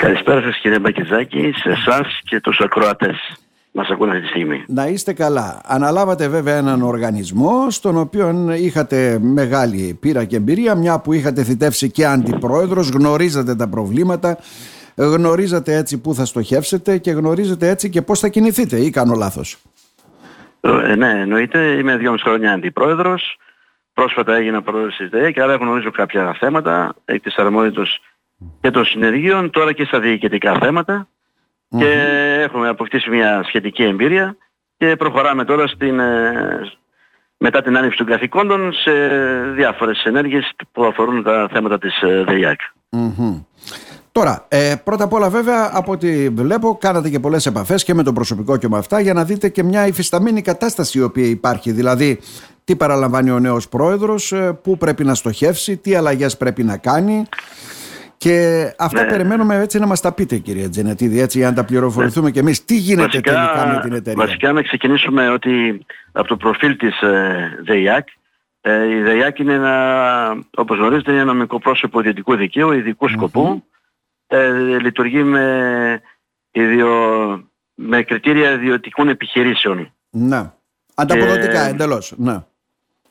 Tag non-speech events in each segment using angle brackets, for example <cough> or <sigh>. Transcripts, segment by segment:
Καλησπέρα σας κύριε Μπακιζάκη, σε εσάς και τους ακροατές μας ακούνε αυτή τη στιγμή. Να είστε καλά. Αναλάβατε βέβαια έναν οργανισμό στον οποίο είχατε μεγάλη πείρα και εμπειρία, μια που είχατε θητεύσει και αντιπρόεδρος, γνωρίζατε τα προβλήματα, γνωρίζατε έτσι πού θα στοχεύσετε και γνωρίζετε έτσι και πώς θα κινηθείτε ή κάνω λάθος. Ε, ναι, εννοείται. Είμαι δυόμιση χρόνια αντιπρόεδρος. Πρόσφατα έγινα πρόεδρος της ΔΕΕ και άρα γνωρίζω κάποια θέματα εκ της αρμόδιοτος και των συνεργείων, τώρα και στα διοικητικά και έχουμε αποκτήσει μια σχετική εμπειρία και προχωράμε τώρα στην, ε, μετά την άνοιξη των καθηκόντων σε διάφορες ενέργειες που αφορούν τα θέματα της ε, ΔΕΙΑΚ. Τώρα, ε, πρώτα απ' όλα βέβαια από ό,τι βλέπω κάνατε και πολλές επαφές και με το προσωπικό και με αυτά για να δείτε και μια υφισταμένη κατάσταση η οποία υπάρχει. Δηλαδή τι παραλαμβάνει ο νέος πρόεδρος, ε, πού πρέπει να στοχεύσει, τι αλλαγές πρέπει να κάνει. Και αυτά ναι. περιμένουμε έτσι να μας τα πείτε κύριε Τζενετίδη, έτσι για να τα πληροφορηθούμε ναι. και εμείς. Τι γίνεται βασικά, τελικά με την εταιρεία; Βασικά να ξεκινήσουμε ότι από το προφίλ της ε, ΔΕΙΑΚ, ε, η ΔΕΙΑΚ είναι ένα, όπως γνωρίζετε, ένα νομικό πρόσωπο ιδιωτικού δικαίου, ειδικού σκοπού. Ε, λειτουργεί με, ιδιο, με κριτήρια ιδιωτικών επιχειρήσεων. Ναι. Ανταποδοτικά και, εντελώς. Ναι.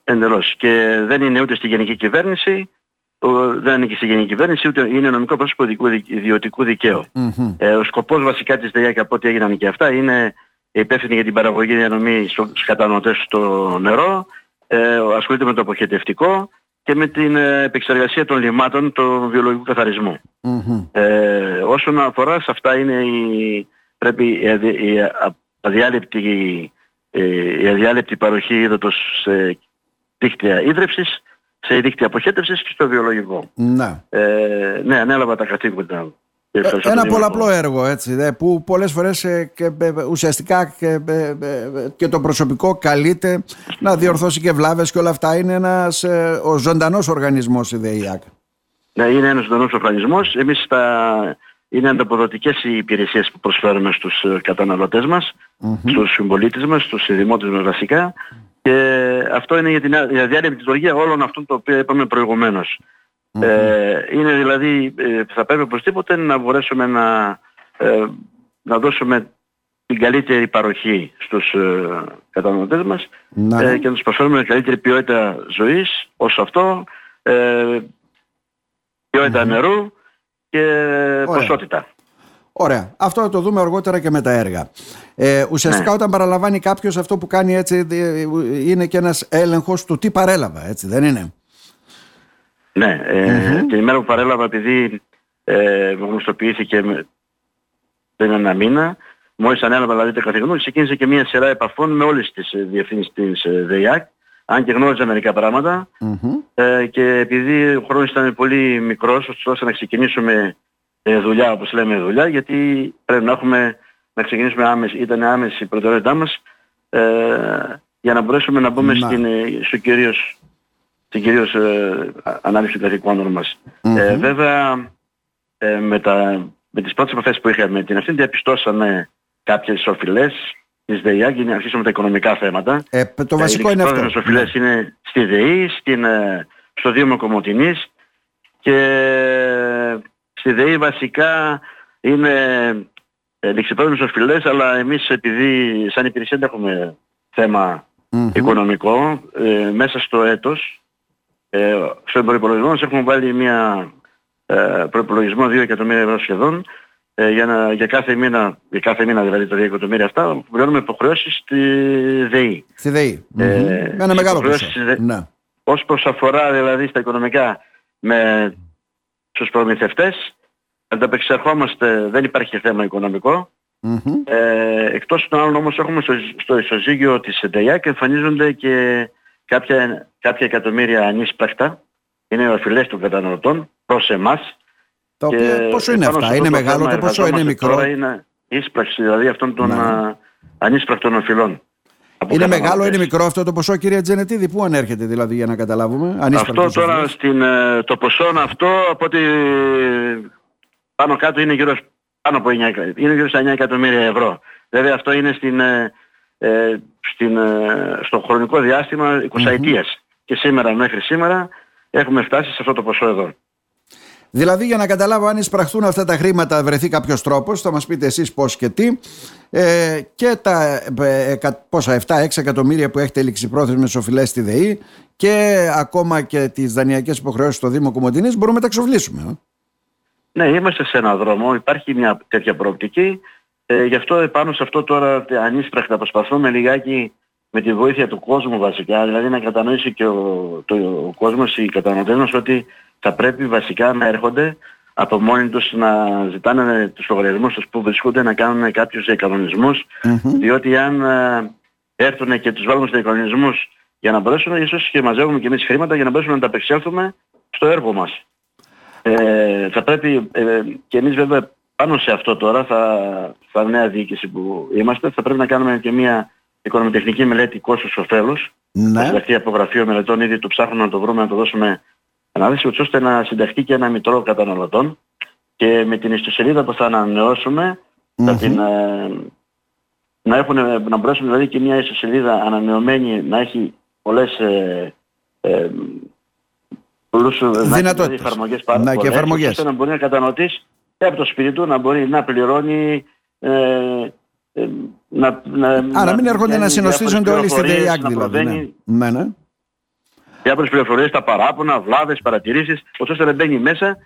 Εντελώς. Και δεν είναι ούτε στη γενική κυβέρνηση, δεν ανήκει στη γενική κυβέρνηση, ούτε είναι νομικό πρόσωπο ιδιωτικού Ε, ο σκοπός βασικά της ΔΕΙΑΚ από ό,τι έγιναν και αυτά είναι υπεύθυνη για την παραγωγή διανομή στους καταναλωτές στο νερό, ε, ασχολείται με το αποχετευτικό και με την ε, επεξεργασία των λιμάτων του βιολογικού Ε, όσον αφορά σε αυτά είναι η, πρέπει η, αδιάλειπτη, η αδιάλειπτη παροχή είδωτος σε δίκτυα ίδρυψης σε δίκτυα αποχέτευσης και στο βιολογικό. Ναι. Ε, ναι, ανέλαβα τα καθήκοντα. Ε, ένα πολλαπλό έργο έτσι, δε, που πολλές φορές ε, και, ε, ουσιαστικά και, και, το προσωπικό καλείται να διορθώσει και βλάβες και όλα αυτά. Είναι ένας ο ζωντανός οργανισμός η ΔΕΙΑΚ. Ναι, είναι ένας ζωντανός οργανισμός. Εμείς τα... είναι ανταποδοτικές οι υπηρεσίες που προσφέρουμε στους καταναλωτές μας, mm-hmm. στους συμπολίτες μας, στους δημότες μας βασικά και αυτό είναι για την αδιάλειπτη λειτουργίας όλων αυτών το οποίο είπαμε Ε, είναι δηλαδή, ε, θα πρέπει οπωσδήποτε να μπορέσουμε να, ε, να δώσουμε την καλύτερη παροχή στους ε, καταναλωτές μας ε, και να τους προσφέρουμε καλύτερη ποιότητα ζωής όσο αυτό, ε, ποιότητα νερού και ποσότητα. Ωραία. Αυτό θα το δούμε αργότερα και με τα έργα. Ε, ουσιαστικά ναι. όταν παραλαμβάνει κάποιος αυτό που κάνει έτσι είναι και ένας έλεγχος του τι παρέλαβα, έτσι δεν είναι; Ναι. Ε, Την ημέρα που παρέλαβα επειδή ε, γνωστοποιήθηκε πριν ένα μήνα, μόλις ανέλαβα δηλαδή τα καθηγητή, ξεκίνησε και μια σειρά επαφών με όλες τις ε, διευθύνσεις της ε, ΔΕΙΑΚ, αν και γνώριζα μερικά ε, και επειδή ο χρόνος ήταν πολύ μικρός, ώστε να ξεκινήσουμε ε, δουλειά όπως λέμε δουλειά γιατί πρέπει να έχουμε να ξεκινήσουμε άμεση, ήταν άμεση η προτεραιότητά μας ε, για να μπορέσουμε να μπούμε στην, ε, στο κυρίως, στην κυρίως ε, ανάλυση των καθηκόντων μας. Ε, βέβαια ε, με, τα, με τις πρώτες επαφές που είχαμε την αυτή διαπιστώσαμε κάποιες οφειλές της ΔΕΙΑ και αρχίσαμε τα οικονομικά θέματα. Ε, το βασικό είναι αυτό. Οι οφειλές ναι. είναι στη ΔΕΗ, στην, ε, στο Δήμο Κομωτινής και στη ΔΕΗ βασικά είναι ε, ληξιπρόβλημες οφειλές, αλλά εμείς επειδή σαν υπηρεσία δεν έχουμε οικονομικό, ε, μέσα στο έτος, ε, στον προϋπολογισμό μας έχουμε βάλει μια ε, προϋπολογισμό 2 εκατομμύρια ευρώ σχεδόν, ε, για, να, για κάθε μήνα, για κάθε μήνα δηλαδή τα 2 εκατομμύρια αυτά, που πληρώνουμε υποχρεώσεις στη ΔΕΗ. Στη ΔΕΗ. Ε, ένα μεγάλο ποσό. Ναι. Ως προς αφορά δηλαδή στα οικονομικά με στους προμηθευτές. Ανταπεξερχόμαστε, δεν υπάρχει θέμα οικονομικό. Mm-hmm. Ε, εκτός των άλλων όμως έχουμε στο, στο ισοζύγιο της ΕΝΤΕΙΑ και εμφανίζονται και κάποια, κάποια εκατομμύρια ανίσπρακτα. Είναι οφειλές των καταναλωτών προς εμάς. Το και πόσο είναι αυτά, είναι μεγάλο το ποσό, είναι μικρό; Τώρα είναι ίσπραξη δηλαδή αυτών των ναι. ανίσπρακτων οφειλών. Είναι μεγάλο, είναι μικρό αυτό το ποσό, κυρία Τζενετίδη, πού ανέρχεται δηλαδή για να καταλάβουμε; Αυτό τώρα στην, ε, το ποσό αυτό από ότι πάνω κάτω είναι γύρω, πάνω από 9, είναι γύρω στα 9 εκατομμύρια ευρώ. Βέβαια αυτό είναι στην, ε, ε στην, ε, στο χρονικό διάστημα 20 ετίας. Και σήμερα μέχρι σήμερα έχουμε φτάσει σε αυτό το ποσό εδώ. Δηλαδή για να καταλάβω αν εισπραχθούν αυτά τα χρήματα βρεθεί κάποιος τρόπος, θα μας πείτε εσείς πώς και τι ε, και τα ε, πόσα 7-6 εκατομμύρια που έχετε ληξιπρόθεσμες οφειλές στη ΔΕΗ και ακόμα και τις δανειακές υποχρεώσεις στο Δήμο Κομωτινής μπορούμε να τα εξοφλήσουμε. Ε. Ναι, είμαστε σε έναν δρόμο, υπάρχει μια τέτοια προοπτική. Ε, γι' αυτό επάνω σε αυτό τώρα ανίσπρακτα προσπαθούμε λιγάκι με τη βοήθεια του κόσμου βασικά, δηλαδή να κατανοήσει και ο, το, ο κόσμος, οι καταναλωτές μας ότι θα πρέπει βασικά να έρχονται από μόνοι τους να ζητάνε τους λογαριασμούς τους που βρισκούνται να κάνουν κάποιους διακανονισμούς διότι αν ε, έρθουν και τους βάλουμε στους διακανονισμούς για να μπορέσουν ίσως και μαζεύουμε και εμείς χρήματα για να μπορέσουμε να τα απεξέλθουμε στο έργο μας. Ε, θα πρέπει ε, και εμείς βέβαια πάνω σε αυτό τώρα, θα, θα νέα διοίκηση που είμαστε, θα πρέπει να κάνουμε και μια οικονομητεχνική μελέτη κόστος ωφέλους. Ναι. Δηλαδή από γραφείο μελετών ήδη το ψάχνουμε να το βρούμε, να το δώσουμε ανάλυση, ώστε να συνταχθεί και ένα μητρό καταναλωτών και με την ιστοσελίδα που θα ανανεώσουμε θα την, ε, να, έχουν, να μπορέσουμε δηλαδή και μια ιστοσελίδα ανανεωμένη να έχει πολλές ε, ε, πολλούς ε, δηλαδή εφαρμογές πάρα να, και εφαρμογές. ώστε να μπορεί να κατανοητής και από το σπίτι του να μπορεί να πληρώνει ε, ε, να, να, Άρα μην έρχονται να συνοστίζονται όλοι στη ΔΕΙΑΚ δηλαδή. Ναι. ναι, ναι. Διάφορες πληροφορίες, τα παράπονα, βλάβες, παρατηρήσεις, ώστε να μπαίνει μέσα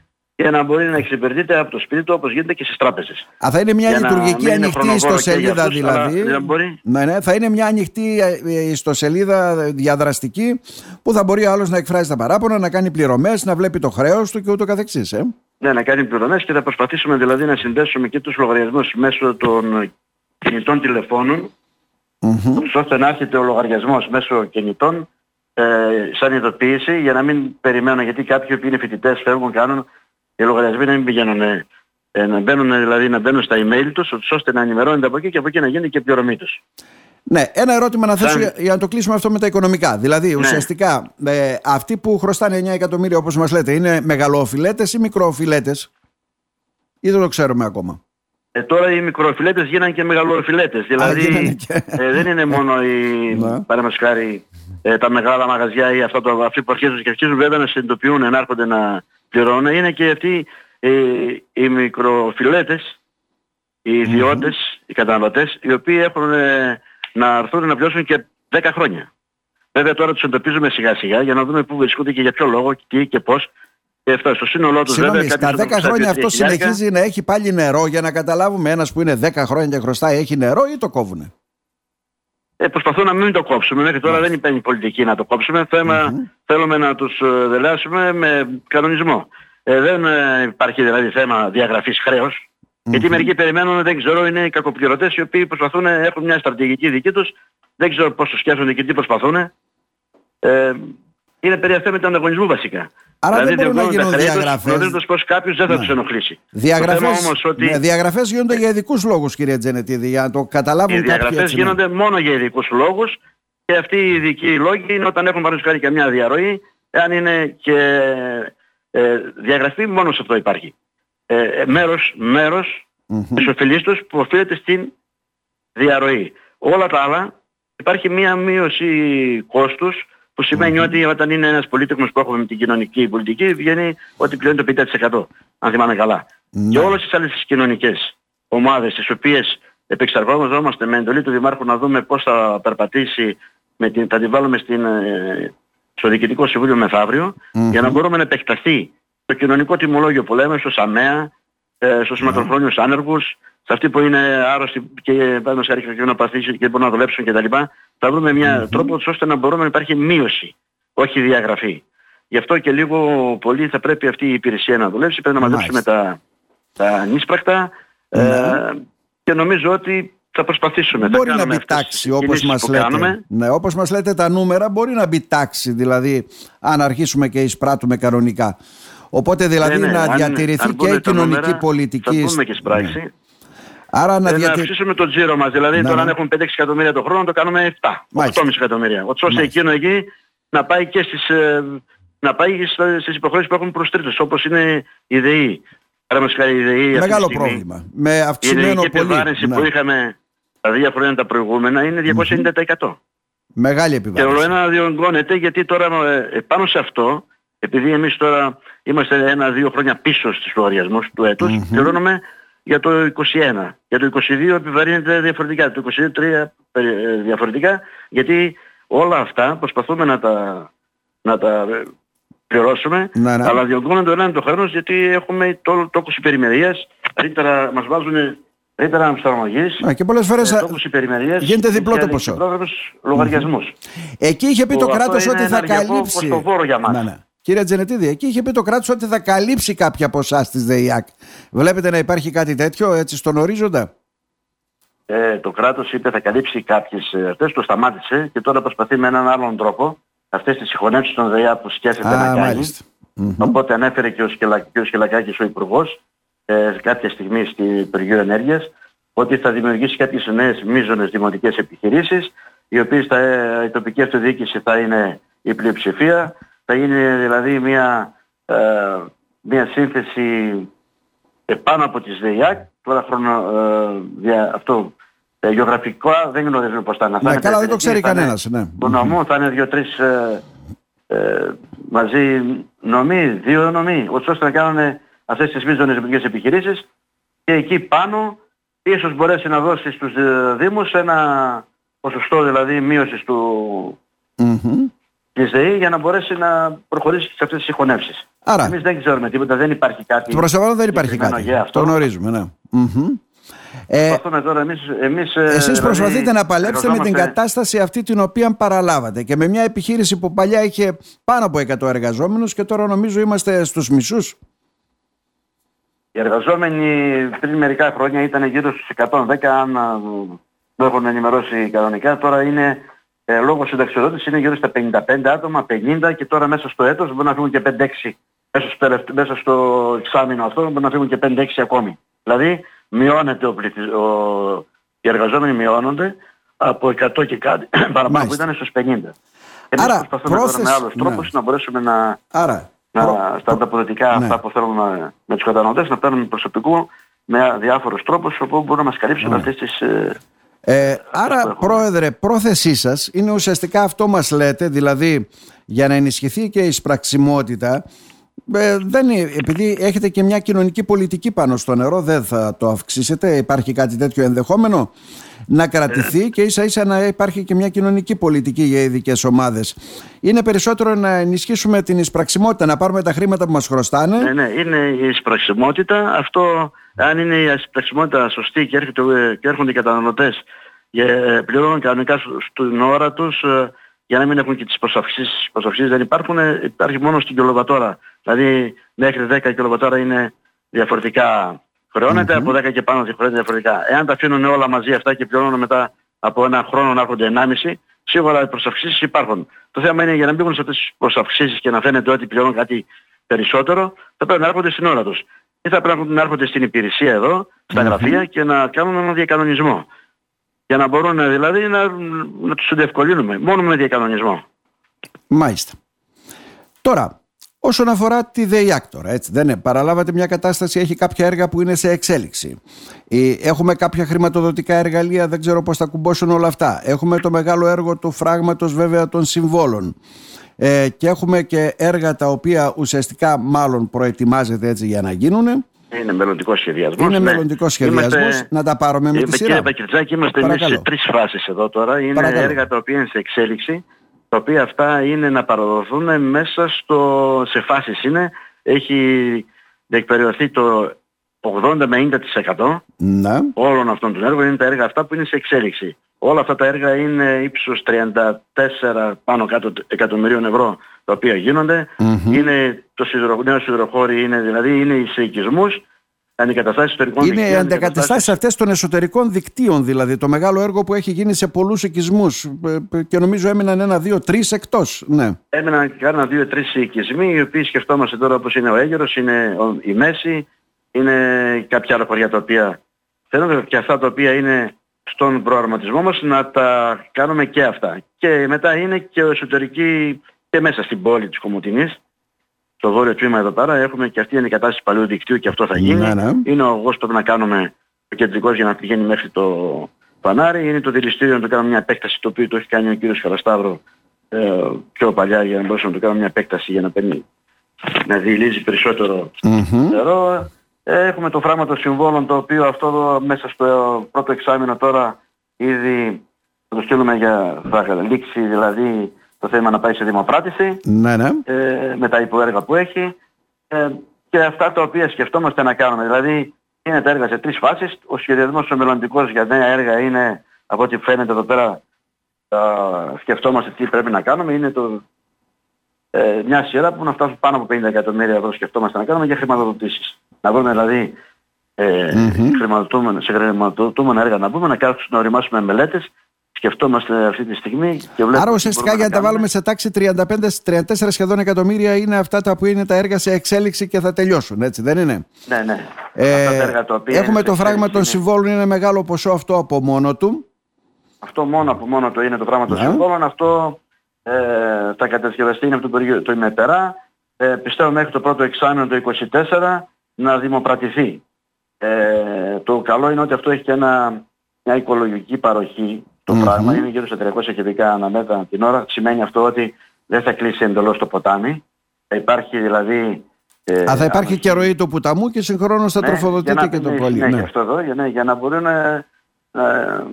και να μπορεί να εξυπηρετείται από το σπίτι του όπως γίνεται και στις τράπεζες. Α, θα είναι μια Για λειτουργική ανοιχτή ιστοσελίδα δηλαδή. Ναι, ναι, θα είναι μια ανοιχτή ε, ιστοσελίδα διαδραστική που θα μπορεί άλλος να εκφράζει τα παράπονα, να κάνει πληρωμές, να βλέπει το χρέος του και ούτω καθεξής. Ε. Ναι, να κάνει πληρωμές και θα προσπαθήσουμε δηλαδή να συνδέσουμε και τους λογαριασμούς μέσω των κινητών τηλεφώνων, mm-hmm. ώστε να έρχεται ο λογαριασμός μέσω κινητών ε, σαν ειδοποίηση για να μην περιμένουν γιατί κάποιοι που είναι φοιτητές φεύγουν, κάνουν οι λογαριασμοί να μην πηγαίνουν ε, να μπαίνουν δηλαδή να μπαίνουν στα email τους ώστε να ενημερώνονται από εκεί και από εκεί να γίνει και η πληρωμή τους. Ναι, ένα ερώτημα να θέσω για, για, να το κλείσουμε αυτό με τα οικονομικά. Δηλαδή, ναι. ουσιαστικά, ε, αυτοί που χρωστάνε 9 εκατομμύρια, όπως μας λέτε, είναι μεγαλοοφιλέτες ή μικροοφιλέτες, ή δεν το ξέρουμε ακόμα; Ε, τώρα οι μικροοφιλέτες γίνανε και μεγαλοοφιλέτες. Δηλαδή ε, δεν είναι μόνο οι, ναι. Ε, τα μεγάλα μαγαζιά ή αυτά το, αυτοί που αρχίζουν και αρχίζουν βέβαια να συνειδητοποιούν, να έρχονται να πληρώνουν. Είναι και αυτοί ε, οι μικροφιλέτες, οι ιδιώτες, οι καταναλωτές, οι οποίοι έχουν ε, να έρθουν να πληρώσουν και 10 χρόνια. Βέβαια τώρα τους εντοπίζουμε σιγά σιγά για να δούμε πού βρισκούνται και για ποιο λόγο, τι και πώς. Και αυτό στο σύνολό τους βέβαια. Στα 10 χρόνια αυτό συνεχίζει να έχει πάλι νερό για να καταλάβουμε ένας που είναι 10 χρόνια και χρωστάει έχει νερό ή το κόβουνε. Ε, προσπαθώ να μην το κόψουμε. Μέχρι τώρα δεν υπάρχει πολιτική να το κόψουμε. Θέλουμε να τους ε, δελεάσουμε με κανονισμό. Ε, δεν ε, υπάρχει δηλαδή θέμα διαγραφής χρέους. Γιατί μερικοί περιμένουν, δεν ξέρω, είναι οι κακοπληρωτές οι οποίοι προσπαθούν, έχουν μια στρατηγική δική τους. Δεν ξέρω πώς το σκέφτονται και τι προσπαθούν. Ε, είναι περί αυτού ανταγωνισμού βασικά. Άρα δηλαδή, δεν μπορούν να γίνουν διαγραφές. Γνωρίζοντας πως κάποιος δεν θα ναι. τους ενοχλήσει. Διαγραφές, όμως ότι... ναι, διαγραφές γίνονται για ειδικούς λόγους κύριε Τζενετίδη, για να το καταλάβουν κάποιοι. Οι διαγραφές ναι. γίνονται μόνο για ειδικούς λόγους και αυτοί οι ειδικοί λόγοι είναι όταν έχουν παραδείγματος χάρη και μια διαρροή, εάν είναι και ε, διαγραφή μόνος σε αυτό υπάρχει. Ε, ε μέρος, μέρος mm-hmm. της οφειλής τους που οφείλεται στην διαρροή. Όλα τα άλλα υπάρχει μια μείωση κόστους που σημαίνει ότι όταν είναι ένας πολίτικος που έχουμε με την κοινωνική πολιτική βγαίνει ότι πληρώνει το 50% αν θυμάμαι καλά. Ναι. Και όλες τις άλλες τις κοινωνικές ομάδες τις οποίες επεξεργαζόμαστε με εντολή του Δημάρχου να δούμε πώς θα περπατήσει, με την, θα την βάλουμε στην, ε, στο Διοικητικό Συμβούλιο μεθαύριο για να μπορούμε να επεκταθεί το κοινωνικό τιμολόγιο που λέμε στο ΣΑΜΕΑ, ε, στους μακροχρόνιους άνεργους, σε αυτοί που είναι άρρωστοι και πάνω σε αρχή να παθήσουν και μπορούν να δουλέψουν κτλ. Θα βρούμε μια mm-hmm. τρόπος ώστε να μπορούμε να υπάρχει μείωση, όχι διαγραφή. Γι' αυτό και λίγο πολύ θα πρέπει αυτή η υπηρεσία να δουλέψει, πρέπει να μαζέψουμε τα, τα νησπρακτα ε, ναι. και νομίζω ότι θα προσπαθήσουμε. Μπορεί να μπει τάξη όπως μας λέτε. Ναι, όπως μας λέτε τα νούμερα μπορεί να μπει τάξη, δηλαδή αν αρχίσουμε και εισπράττουμε κανονικά. Οπότε δηλαδή ναι, ναι, να διατηρηθεί αν, και η κοινωνική νούμερα, πολιτική. Θα πούμε και σπράξη. Ναι. Άρα να, ε, διατη... να αυξήσουμε το τζίρο μας. Δηλαδή ναι, τώρα αν ναι. έχουμε 5-6 εκατομμύρια το χρόνο το κάνουμε 7, 8,5 εκατομμύρια. ώστε εκείνο εκεί να πάει και στις, ε, να πάει στις υποχρεώσεις που έχουν προς τρίτους όπως είναι η ΔΕΗ. η ΔΕΗ Μεγάλο πρόβλημα. Με αυξημένο η πολύ. Η ναι. που είχαμε τα δύο χρόνια τα προηγούμενα είναι 290%. Μεγάλη επιβάρυνση. Και όλο ένα διονγκώνεται γιατί τώρα ε, πάνω σε αυτό επειδή εμείς τώρα είμαστε ένα-δύο χρόνια πίσω στις λογαριασμούς του έτους, mm πληρώνουμε για το 21. Για το 22 επιβαρύνεται διαφορετικά, το 23 ε, διαφορετικά, γιατί όλα αυτά προσπαθούμε να τα, να τα πληρώσουμε, ναι, ναι. αλλά διωγγώνονται το ένα το χρόνος γιατί έχουμε το, τόκους υπερημερίας, ρήτερα μας βάζουν ρήτερα αμφισταγωγής, και πολλές φορές ε, τόκους υπερημερίας γίνεται διπλό το ποσό. λογαριασμούς. Εκεί είχε πει το, το κράτος ότι θα καλύψει... για μας. Ναι, ναι. Κύριε Τζενετίδη, εκεί είχε πει το κράτος ότι θα καλύψει κάποια ποσά στις ΔΕΙΑΚ. Βλέπετε να υπάρχει κάτι τέτοιο έτσι στον ορίζοντα; Ε, το κράτος είπε θα καλύψει κάποιες ε, αυτές, το σταμάτησε και τώρα προσπαθεί με έναν άλλον τρόπο αυτές τις συγχωνεύσεις των ΔΕΙΑ που σκέφτεται να κάνει. Οπότε ανέφερε και ο, Σκελα, και ο Σκελακάκης ο Υπουργός ε, κάποια στιγμή στην Υπουργείο Ενέργειας ότι θα δημιουργήσει κάποιες νέες μείζονες δημοτικές επιχειρήσεις οι οποίες θα, ε, η τοπική αυτοδιοίκηση θα είναι η πλειοψηφία θα είναι δηλαδή μια, ε, μια σύνθεση επάνω από τις ΔΕΙΑΚ τώρα χρόνο, ε, αυτό ε, γεωγραφικά δεν γνωρίζουμε πώς θα είναι. Ναι, καλά δεν το ξέρει κανένας. Ναι. Το νομό θα είναι δύο-τρεις ε, ε, μαζί νομοί, δύο νομοί, ώστε να κάνουν αυτές τις μείζονες δημιουργικές επιχειρήσεις και εκεί πάνω ίσως μπορέσει να δώσει στους ε, Δήμους ένα ποσοστό δηλαδή μείωσης του, mm-hmm. Της ΔΕΗ για να μπορέσει να προχωρήσει σε αυτές τις συγχωνεύσεις. Άρα, Εμείς δεν ξέρουμε τίποτα, δεν υπάρχει κάτι. Προς δεν υπάρχει κάτι. Το γνωρίζουμε, ναι. Mm-hmm. Ε, τώρα εμείς, εμείς, ε, εσείς δηλαδή, προσπαθείτε να παλέψετε με την κατάσταση αυτή την οποία παραλάβατε και με μια επιχείρηση που παλιά είχε πάνω από 100 εργαζόμενους και τώρα νομίζω είμαστε στους μισούς. Οι εργαζόμενοι πριν μερικά χρόνια ήταν γύρω στους 110 αν το έχουν ενημερώσει κανονικά. Τώρα είναι ε, λόγω συνταξιοδότησης είναι γύρω στα 55 άτομα, 50 και τώρα μέσα στο έτος μπορεί να φύγουν και 5-6. Μέσα στο, μέσα στο εξάμεινο αυτό μπορεί να φύγουν και 5-6 ακόμη. Δηλαδή μειώνεται ο ο... οι εργαζόμενοι μειώνονται από 100 και κάτι <coughs> παραπάνω που ήταν στους 50. Εμείς Άρα, προσπαθούμε πρόθεση... τώρα με άλλους τρόπους ναι. να μπορέσουμε να, Άρα, να προ... στα ανταποδοτικά ναι. αυτά που θέλουμε με τους καταναλωτές να παίρνουμε προσωπικού με διάφορους τρόπους όπου μπορούν να μας καλύψουν ναι. αυτές τις... Ε, ε, άρα, Πρόεδρε, πρόθεσή σας είναι ουσιαστικά αυτό μας λέτε, δηλαδή για να ενισχυθεί και η σπραξιμότητα ε, δεν είναι, επειδή έχετε και μια κοινωνική πολιτική πάνω στο νερό, δεν θα το αυξήσετε. Υπάρχει κάτι τέτοιο ενδεχόμενο να κρατηθεί και ίσα ίσα να υπάρχει και μια κοινωνική πολιτική για ειδικές ομάδες. Είναι περισσότερο να ενισχύσουμε την εισπραξιμότητα, να πάρουμε τα χρήματα που μας χρωστάνε. Ναι, ναι, είναι η εισπραξιμότητα. Αυτό, αν είναι η εισπραξιμότητα σωστή και, έρχεται, και έρχονται οι καταναλωτές και ε, πληρώνουν κανονικά στην ώρα τους ε, για να μην έχουν και τις προσαυξήσεις. Οι προσαυξήσεις δεν υπάρχουν, υπάρχει μόνο στην κιλοβατόρα. Δηλαδή μέχρι 10 κιλοβατόρα είναι διαφορετικά χρεώνεται, mm-hmm. από 10 και πάνω χρεώνεται διαφορετικά. Εάν τα αφήνουν όλα μαζί αυτά και πληρώνουν μετά από ένα χρόνο να έρχονται 1,5, σίγουρα οι προσαυξήσεις υπάρχουν. Το θέμα είναι για να μην μπουν σε αυτές τις προσαυξήσεις και να φαίνεται ότι πληρώνουν κάτι περισσότερο, θα πρέπει να έρχονται στην ώρα τους. Ή θα πρέπει να έρχονται στην υπηρεσία εδώ, στα mm-hmm. γραφεία και να κάνουν ένα διακανονισμό. Για να μπορούν δηλαδή να, να τους διευκολύνουμε. Μόνο με διακανονισμό. Μάλιστα. Τώρα, όσον αφορά τη ΔΕΙΑΚ τώρα, έτσι δεν είναι. Παραλάβατε μια κατάσταση, έχει κάποια έργα που είναι σε εξέλιξη. Ε, έχουμε κάποια χρηματοδοτικά εργαλεία, δεν ξέρω πώς θα κουμπώσουν όλα αυτά. Έχουμε το μεγάλο έργο του φράγματος βέβαια των συμβόλων. Ε, και έχουμε και έργα τα οποία ουσιαστικά μάλλον προετοιμάζεται έτσι για να γίνουν. Είναι μελλοντικός σχεδιασμός. Είναι ναι. μελλοντικός σχεδιασμός. Να τα πάρουμε με τη σειρά. Κύριε Πακυρτζάκη, είμαστε εμείς σε τρεις φάσεις εδώ τώρα. Είναι Παρακαλώ. έργα τα οποία είναι σε εξέλιξη, τα οποία αυτά είναι να παραδοθούν μέσα στο, σε φάσεις είναι. Έχει διεκπεριωθεί το 80 με 90% ναι. όλων αυτών των έργων είναι τα έργα αυτά που είναι σε εξέλιξη. Όλα αυτά τα έργα είναι ύψος 34 πάνω κάτω εκατομμυρίων ευρώ τα οποία γίνονται. Mm-hmm. Είναι το σιδερο, νέο σιδηροχώρι, είναι δηλαδή είναι οι συοικισμούς, αντικαταστάσεις εσωτερικών είναι δικτύων. Είναι οι αντικαταστάσεις αυτές των εσωτερικών δικτύων δηλαδή, το μεγάλο έργο που έχει γίνει σε πολλούς οικισμούς ε, ε, και νομίζω έμειναν ένα, δύο, τρεις εκτός. Ναι. Έμειναν κάνα δύο, τρεις οικισμοί οι οποίοι σκεφτόμαστε τώρα όπως είναι ο Αίγερος, είναι η Μέση, είναι κάποια άλλα χωριά τα οποία θέλουν και αυτά τα οποία είναι στον προαρματισμό μας να τα κάνουμε και αυτά. Και μετά είναι και ο εσωτερική και μέσα στην πόλη της Κομωτινής, στο βόρειο τμήμα εδώ πέρα, έχουμε και αυτή η εγκατάσταση παλιού δικτύου και αυτό θα γίνει. Ναι, ναι. Είναι ο που πρέπει να κάνουμε ο κεντρικός για να πηγαίνει μέχρι το Πανάρι. Είναι το δηληστήριο να το κάνουμε μια επέκταση το οποίο το έχει κάνει ο κύριος Χαρασταύρος ε, πιο παλιά για να μπορέσουμε να το κάνουμε μια επέκταση για να παίρνει να διηλύζει περισσότερο νερό. Ε, έχουμε το φράγμα των συμβόλων το οποίο αυτό μέσα στο πρώτο εξάμεινο τώρα ήδη θα το στείλουμε για θα λήξει δηλαδή το θέμα να πάει σε δημοπράτηση ναι, ναι. Ε, με τα υποέργα που έχει ε, και αυτά τα οποία σκεφτόμαστε να κάνουμε. Δηλαδή είναι τα έργα σε τρεις φάσεις. Ο σχεδιασμός ο μελλοντικός για νέα έργα είναι από ό,τι φαίνεται εδώ πέρα σκεφτόμαστε τι πρέπει να κάνουμε. Είναι το, ε, μια σειρά που να φτάσουν πάνω από 50 εκατομμύρια ευρώ σκεφτόμαστε να κάνουμε για χρηματοδοτήσεις. Να βρούμε δηλαδή ε, mm-hmm. σε χρηματοδοτούμενα έργα να μπούμε, να κάτσουμε να οριμάσουμε μελέτες σκεφτόμαστε αυτή τη στιγμή. Και Άρα ουσιαστικά για να τα βάλουμε σε τάξη 35-34 σχεδόν εκατομμύρια είναι αυτά τα που είναι τα έργα σε εξέλιξη και θα τελειώσουν, έτσι δεν είναι; Ναι, ναι. Ε, έχουμε το φράγμα των συμβόλων, είναι μεγάλο ποσό αυτό από μόνο του. Αυτό μόνο από μόνο του είναι το φράγμα των ναι. συμβόλων. Αυτό ε, θα κατασκευαστεί είναι από το, το ημεπερά. Ε, πιστεύω μέχρι το πρώτο εξάμεινο το 24 να δημοπρατηθεί. Ε, το καλό είναι ότι αυτό έχει και ένα, μια οικολογική παροχή το mm πράγμα. Είναι γύρω στα 300 κυβικά αναμέτρα την ώρα. Σημαίνει αυτό ότι δεν θα κλείσει εντελώς το ποτάμι. Θα υπάρχει δηλαδή... Ε, Α, θα υπάρχει και ροή του ποταμού και συγχρόνως θα ναι, τροφοδοτείται και το πολύ. Ναι, ναι, αυτό εδώ, για, ναι, για να μπορούν να, να,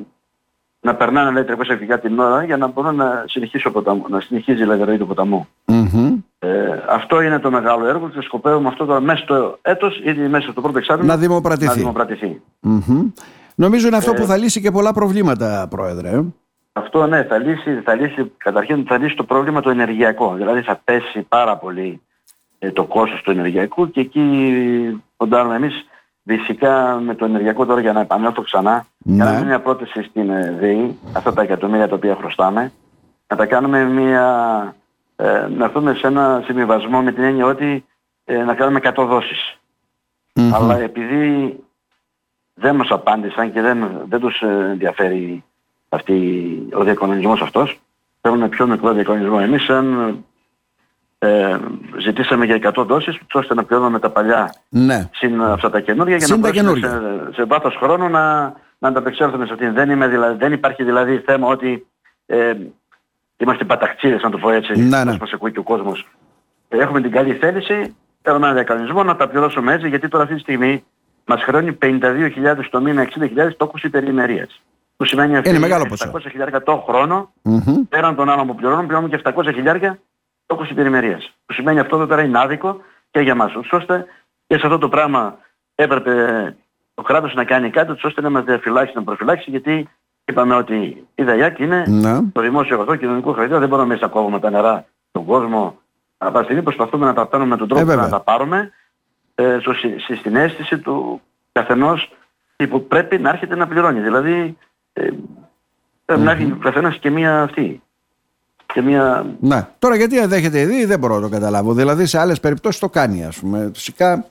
να περνάνε λέει, 300 κυβικά την ώρα για να μπορούν να συνεχίσει, ο ποταμού, να συνεχίζει δηλαδή, η ροή του ποταμού. Mm-hmm. Ε, αυτό είναι το μεγάλο έργο και σκοπεύουμε αυτό τώρα μέσα στο έτος, ήδη μέσα στο πρώτο εξάμεινο, να δημοπρατηθεί. Να δημοπρατηθεί. Mm-hmm. Νομίζω είναι αυτό που ε, θα λύσει και πολλά προβλήματα, Πρόεδρε. Ε. Αυτό ναι, θα λύσει, θα λύσει, καταρχήν θα λύσει το πρόβλημα το ενεργειακό. Δηλαδή θα πέσει πάρα πολύ ε, το κόστος του ενεργειακού και εκεί ποντάρουμε εμείς φυσικά με το ενεργειακό τώρα για να επανέλθω ξανά, ναι. για να ναι. μια πρόταση στην ΔΕΗ, αυτά τα εκατομμύρια τα οποία χρωστάμε, να τα κάνουμε μια, ε, να έρθουμε σε ένα συμβιβασμό με την έννοια ότι ε, να κάνουμε 100 δοσεις Αλλά επειδή δεν μας απάντησαν και δεν, δεν τους ενδιαφέρει αυτή, ο διακονονισμός αυτός. Θέλουν πιο μικρό διακονονισμό. Εμείς αν ε, ζητήσαμε για 100 δόσεις ώστε να πληρώνουμε τα παλιά ναι. συν αυτά τα καινούργια για να μπορέσουμε σε, σε βάθος χρόνου να, να ανταπεξέλθουμε σε αυτήν. Δεν, είμαι, δηλαδή, δεν υπάρχει δηλαδή θέμα ότι ε, είμαστε παταχτσίδες να το πω έτσι, ναι, ναι. μας ακούει και ο κόσμος. Έχουμε την καλή θέληση, θέλουμε ένα διακανονισμό να τα πληρώσουμε έτσι γιατί τώρα αυτή τη στιγμή μας χρεώνει 52.000 το μήνα, 60.000 τόκους υπερημερίας. Που σημαίνει αυτή είναι 700.000 το χρόνο, mm-hmm. πέραν των άλλων που πληρώνουν, πληρώνουν και 700.000 τόκους υπερημερίας. Που σημαίνει αυτό εδώ πέρα είναι άδικο και για μας. Ώστε και σε αυτό το πράγμα έπρεπε το κράτος να κάνει κάτι ώστε να μας διαφυλάξει, να προφυλάξει γιατί είπαμε ότι η ΔΑΙΑΚ είναι ναι. το δημόσιο αγαθό κοινωνικό χαρακτήρα, δεν μπορούμε να κόβουμε τα νερά στον κόσμο. Από στιγμή προσπαθούμε να τα παίρνουμε με τον τρόπο ε, να τα πάρουμε ε, στην αίσθηση του καθενός που πρέπει να έρχεται να πληρώνει. Δηλαδή ε, πρέπει να έχει ο καθένας και μία αυτή. Και μία... Ναι. Τώρα γιατί δέχεται ήδη δεν μπορώ να το καταλάβω. Δηλαδή σε άλλες περιπτώσεις το κάνει ας πούμε. Φυσικά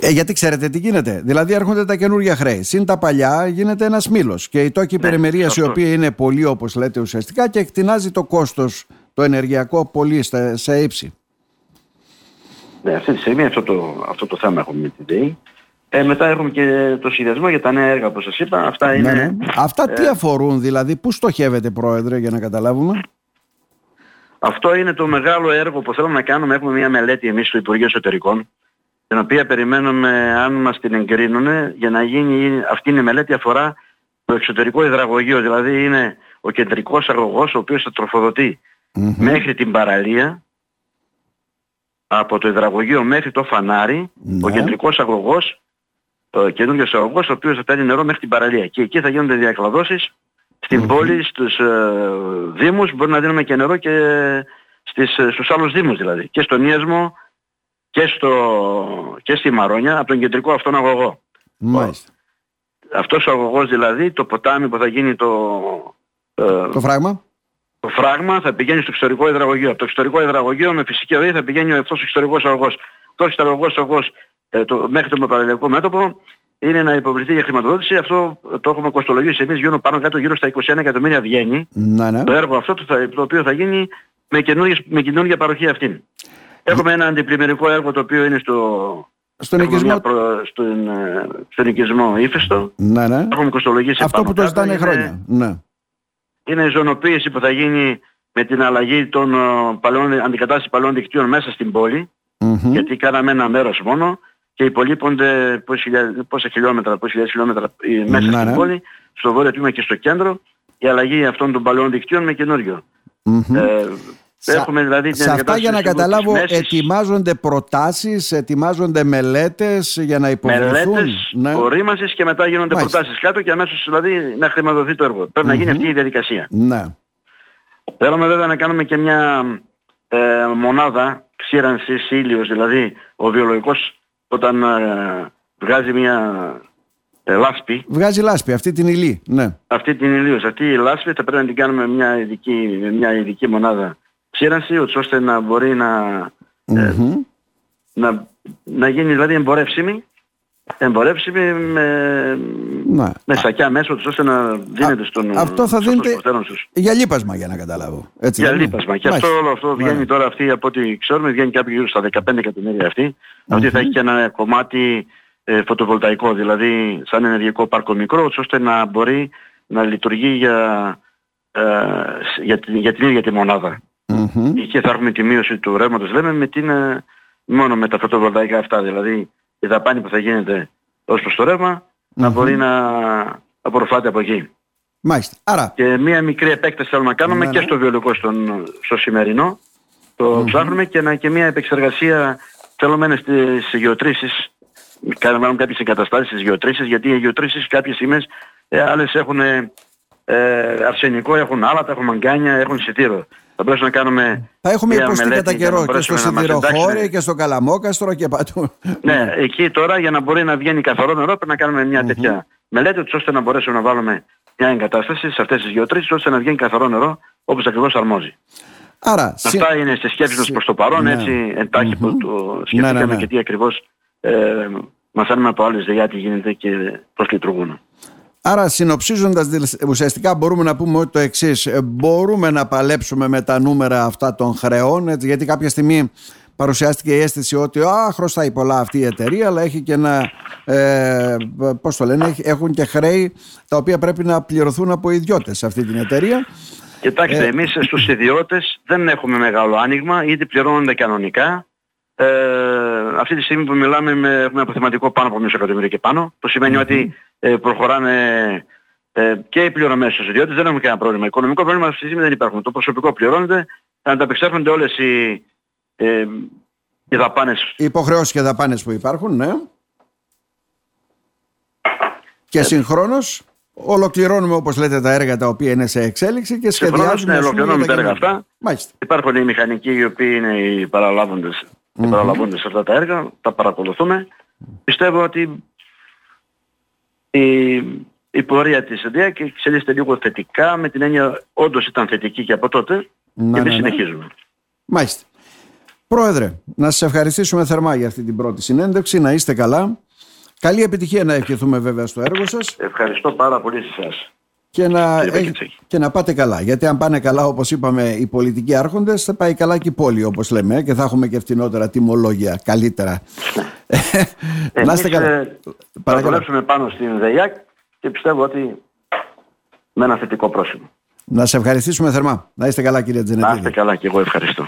ε, γιατί ξέρετε τι γίνεται. Δηλαδή έρχονται τα καινούργια χρέη. Συν τα παλιά γίνεται ένας μήλος. Και η τόκη ναι, η οποία είναι πολύ όπως λέτε ουσιαστικά και εκτινάζει το κόστος το ενεργειακό πολύ σε ύψη. Ναι, αυτή τη στιγμή αυτό το, αυτό το θέμα έχουμε με την ΔΕΗ. Ε, μετά έχουμε και το σχεδιασμό για τα νέα έργα που σας είπα. Αυτά, ναι, είναι, ναι. Αυτά τι ε, αφορούν δηλαδή, πού στοχεύετε Πρόεδρε για να καταλάβουμε; Αυτό είναι το μεγάλο έργο που θέλουμε να κάνουμε. Έχουμε μια μελέτη εμείς στο Υπουργείο Εσωτερικών, την οποία περιμένουμε αν μας την εγκρίνουν για να γίνει, αυτή η μελέτη αφορά το εξωτερικό υδραγωγείο, δηλαδή είναι ο κεντρικός αγωγός ο οποίος θα τροφοδοτει μέχρι την παραλία από το υδραγωγείο μέχρι το φανάρι, ναι. ο κεντρικός αγωγός, ο καινούργιος αγωγός, ο οποίος θα παίρνει νερό μέχρι την παραλία. Και εκεί θα γίνονται διακλαδώσεις στην πόλη, στους ε, δήμους, μπορεί να δίνουμε και νερό και στις, ε, στους άλλους δήμους δηλαδή. Και στον Ιέσμο και, στο, και στη Μαρόνια, από τον κεντρικό αυτόν αγωγό. Μάλιστα. Αυτός ο αγωγός δηλαδή, το ποτάμι που θα γίνει το... Ε, το φράγμα; το φράγμα θα πηγαίνει στο εξωτερικό υδραγωγείο. Από το εξωτερικό υδραγωγείο με φυσική ροή θα πηγαίνει αυτός ο εξωτερικός αγωγός. Αυτός ο εξωτερικός αγωγός ε, το, μέχρι το παραλληλικό μέτωπο είναι να υποβληθεί για χρηματοδότηση. Αυτό το έχουμε κοστολογήσει εμείς γύρω πάνω κάτω γύρω στα 21 εκατομμύρια βγαίνει. Ναι, ναι. Το έργο αυτό το, θα, το οποίο θα γίνει με, με καινούργια παροχή αυτήν. Έχουμε ένα αντιπλημμυρικό έργο το οποίο είναι στο, στον οικισμό, προ... στον, ε, στον οικισμό ύφεστο. Ναι, ναι. Έχουμε κοστολογήσει Αυτό που το ζητάνε χρόνια. Ναι είναι η ζωνοποίηση που θα γίνει με την αλλαγή των ε, παλαιών, αντικατάστασης παλαιών δικτύων μέσα στην πόλη, γιατί κάναμε ένα μέρος μόνο και υπολείπονται πόσα χιλιόμετρα, πόσα χιλιάδες χιλιόμετρα ε, μέσα στην ναι. πόλη, στο βόρειο τμήμα και στο κέντρο, η αλλαγή αυτών των παλαιών δικτύων με καινούριο. Ε, Έχουμε δηλαδή σε αυτά για να καταλάβω ετοιμάζονται προτάσεις, ετοιμάζονται μελέτες για να υποβληθούν. Μελέτες, ναι. ορίμασης και μετά γίνονται Μάλιστα. προτάσεις κάτω και αμέσως δηλαδή να χρηματοδοθεί το έργο. Πρέπει να γίνει αυτή η διαδικασία. Ναι. Θέλουμε βέβαια να κάνουμε και μια ε, μονάδα ξύρανσης ήλιος, δηλαδή ο βιολογικός όταν ε, βγάζει μια ε, λάσπη. Βγάζει λάσπη, αυτή την υλή, ναι. Αυτή την υλίωση. Αυτή η λάσπη θα πρέπει να την κάνουμε μια ειδική, μια ειδική μονάδα ξύρανση, ώστε να μπορεί να, ε, να, να γίνει δηλαδή εμπορεύσιμη εμπορεύσιμη με, ναι. με σακιά μέσα ώστε να δίνεται στον Αυτό θα δίνεται για λίπασμα για να καταλάβω. Έτσι, για λίπασμα. Και αυτό όλο αυτό βγαίνει τώρα αυτή από ό,τι ξέρουμε βγαίνει κάποιο γύρω στα 15 εκατομμύρια αυτή. Αυτή θα έχει και ένα κομμάτι ε, φωτοβολταϊκό, δηλαδή σαν ενεργειακό πάρκο μικρό ώστε να μπορεί να λειτουργεί για, ε, για, για την ίδια τη μονάδα. Mm-hmm. Και θα έχουμε τη μείωση του ρεύματος λέμε με την, ε, μόνο με τα φωτοβολταϊκά αυτά δηλαδή η δαπάνη που θα γίνεται ως προς το ρευμα να μπορεί να απορροφάται από εκεί. Μάλιστα. Άρα... Και μία μικρή επέκταση θέλουμε να κάνουμε ναι, και ναι. στο βιολογικό στον, στο σημερινό. Το ψάχνουμε και, να, και μία επεξεργασία θέλουμε στις γεωτρήσεις κάνουμε κάποιες εγκαταστάσεις στις γεωτρήσεις γιατί οι γεωτρήσεις κάποιες στιγμές ε, άλλες έχουν ε, αρσενικό, έχουν άλατα, έχουν μαγκάνια, έχουν σιτήρο θα μπορούσαμε να κάνουμε. Θα έχουμε υποστεί κατά καιρό και στο Σιδηροχώρι και στο Καλαμόκαστρο και παντού. Ναι, εκεί τώρα για να μπορεί να βγαίνει καθαρό νερό πρέπει να κάνουμε μια τέτοια μελέτη ώστε να μπορέσουμε να βάλουμε μια εγκατάσταση σε αυτές τις γεωτρήσεις ώστε να βγαίνει καθαρό νερό όπως ακριβώς αρμόζει. Άρα, Αυτά είναι στις σκέψεις μας προς το παρόν, ναι. έτσι εντάχει που το σκεφτήκαμε ναι, ναι, ναι. και τι ακριβώς ε, μαθαίνουμε από άλλες ΔΕΙΑ τι γίνεται και πώς λειτουργούν. Άρα συνοψίζοντας ουσιαστικά μπορούμε να πούμε ότι το εξής. Ε, μπορούμε να παλέψουμε με τα νούμερα αυτά των χρεών έτσι, γιατί κάποια στιγμή παρουσιάστηκε η αίσθηση ότι α, χρωστάει πολλά αυτή η εταιρεία αλλά έχει και ένα, ε, πώς το λένε, έχουν και χρέη τα οποία πρέπει να πληρωθούν από ιδιώτες σε αυτή την εταιρεία. Κοιτάξτε, ε, εμείς στους ιδιώτες δεν έχουμε μεγάλο άνοιγμα, ήδη πληρώνονται κανονικά. Ε, αυτή τη στιγμή που μιλάμε με, έχουμε αποθεματικό πάνω από μισό εκατομμύριο και πάνω. Το σημαινει ότι ε, προχωράνε ε, και οι πληρωμές στους ιδιώτες, δεν έχουμε κανένα πρόβλημα. Οικονομικό πρόβλημα αυτή τη στιγμή δεν υπάρχουν. Το προσωπικό πληρώνεται, θα ανταπεξέρχονται όλες οι, ε, οι δαπάνες. Οι υποχρεώσεις και δαπάνες που υπάρχουν, ναι. Και ε, συγχρόνως ολοκληρώνουμε όπως λέτε τα έργα τα οποία είναι σε εξέλιξη και σχεδιάζουμε... Ναι, ολοκληρώνουμε τα έργα αυτά. Μάλιστα. Υπάρχουν οι μηχανικοί οι οποίοι είναι οι παραλάβοντες, mm-hmm. σε αυτά τα έργα, τα παρακολουθούμε. Πιστεύω ότι η, η πορεία της ΕΔΕΑ και εξελίσσεται λίγο θετικά με την έννοια όντως ήταν θετική και από τότε να, και εμείς ναι, ναι. συνεχίζουμε. Μάλιστα. Πρόεδρε, να σας ευχαριστήσουμε θερμά για αυτή την πρώτη συνέντευξη, να είστε καλά. Καλή επιτυχία να ευχηθούμε βέβαια στο έργο σας. Ευχαριστώ πάρα πολύ σε εσάς. Και να, και να πάτε καλά. Γιατί αν πάνε καλά, όπως είπαμε, οι πολιτικοί άρχοντες, θα πάει καλά και η πόλη, όπως λέμε, και θα έχουμε και φτηνότερα τιμολόγια καλύτερα. <laughs> να είστε καλά. Ε, θα δουλέψουμε πάνω στην ΔΕΙΑΚ και πιστεύω ότι με ένα θετικό πρόσημο. Να σε ευχαριστήσουμε θερμά. Να είστε καλά, κύριε Τζενετίδη. Να είστε καλά και εγώ ευχαριστώ.